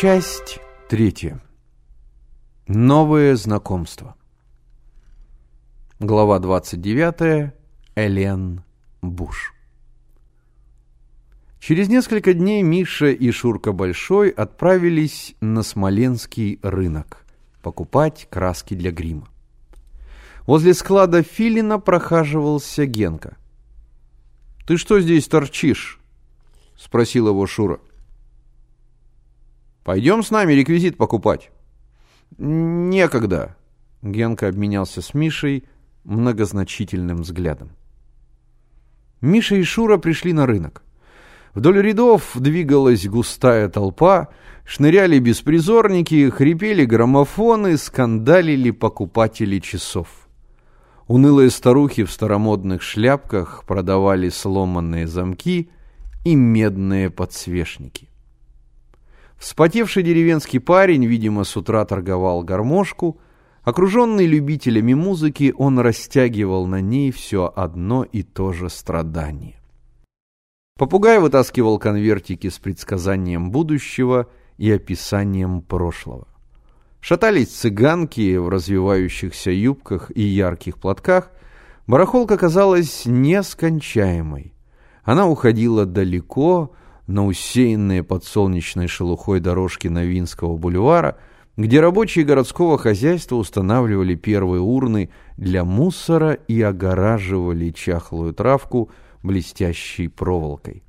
Часть третья. Новые знакомства. Глава 29. Элен Буш. Через несколько дней Миша и Шурка Большой отправились на Смоленский рынок покупать краски для грима. Возле склада Филина прохаживался Генка. «Ты что здесь торчишь?» — спросил его Шура. «Пойдем с нами реквизит покупать». «Некогда», — Генка обменялся с Мишей многозначительным взглядом. Миша и Шура пришли на рынок. Вдоль рядов двигалась густая толпа, шныряли беспризорники, хрипели граммофоны, скандалили покупатели часов. Унылые старухи в старомодных шляпках продавали сломанные замки и медные подсвечники. Вспотевший деревенский парень, видимо, с утра торговал гармошку, Окруженный любителями музыки, он растягивал на ней все одно и то же страдание. Попугай вытаскивал конвертики с предсказанием будущего и описанием прошлого. Шатались цыганки в развивающихся юбках и ярких платках. Барахолка казалась нескончаемой. Она уходила далеко на усеянные подсолнечной шелухой дорожки Новинского бульвара – где рабочие городского хозяйства устанавливали первые урны для мусора и огораживали чахлую травку блестящей проволокой.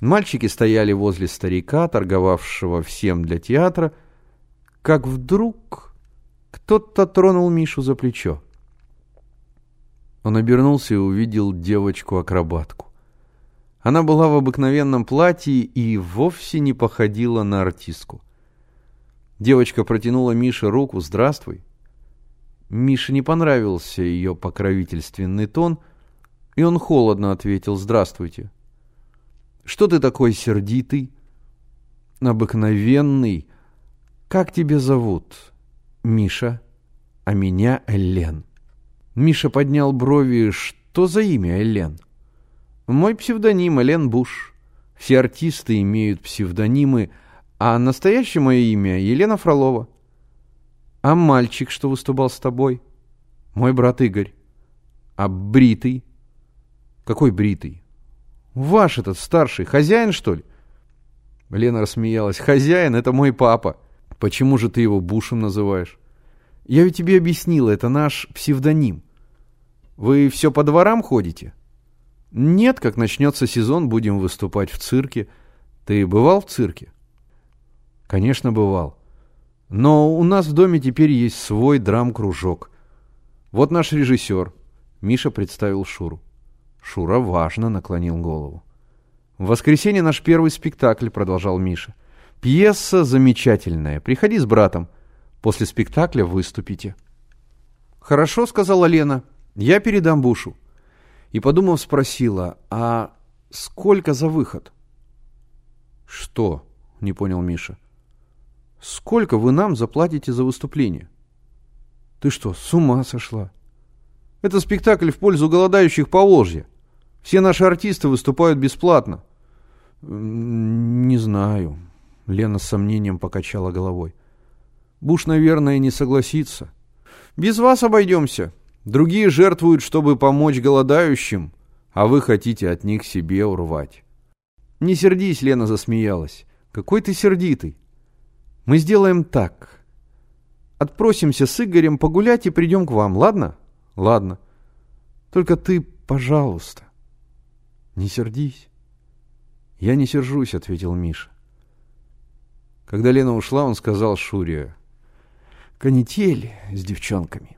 Мальчики стояли возле старика, торговавшего всем для театра, как вдруг кто-то тронул Мишу за плечо. Он обернулся и увидел девочку-акробатку. Она была в обыкновенном платье и вовсе не походила на артистку. Девочка протянула Мише руку «Здравствуй». Мише не понравился ее покровительственный тон, и он холодно ответил «Здравствуйте». «Что ты такой сердитый?» «Обыкновенный. Как тебя зовут?» «Миша. А меня Элен». Миша поднял брови. «Что за имя Элен?» «Мой псевдоним Элен Буш. Все артисты имеют псевдонимы – а настоящее мое имя Елена Фролова. А мальчик, что выступал с тобой? Мой брат Игорь. А бритый? Какой бритый? Ваш этот старший, хозяин, что ли? Лена рассмеялась. Хозяин — это мой папа. Почему же ты его Бушем называешь? Я ведь тебе объяснила, это наш псевдоним. Вы все по дворам ходите? Нет, как начнется сезон, будем выступать в цирке. Ты бывал в цирке? Конечно, бывал. Но у нас в доме теперь есть свой драм-кружок. Вот наш режиссер. Миша представил Шуру. Шура важно наклонил голову. В воскресенье наш первый спектакль, продолжал Миша. Пьеса замечательная. Приходи с братом. После спектакля выступите. Хорошо, сказала Лена. Я передам Бушу. И, подумав, спросила, а сколько за выход? Что? Не понял Миша. Сколько вы нам заплатите за выступление? Ты что, с ума сошла? Это спектакль в пользу голодающих по Волжье. Все наши артисты выступают бесплатно. Не знаю. Лена с сомнением покачала головой. Буш, наверное, не согласится. Без вас обойдемся. Другие жертвуют, чтобы помочь голодающим, а вы хотите от них себе урвать. Не сердись, Лена засмеялась. Какой ты сердитый. Мы сделаем так. Отпросимся с Игорем погулять и придем к вам, ладно? Ладно. Только ты, пожалуйста, не сердись. Я не сержусь, ответил Миша. Когда Лена ушла, он сказал Шуре, канитель с девчонками.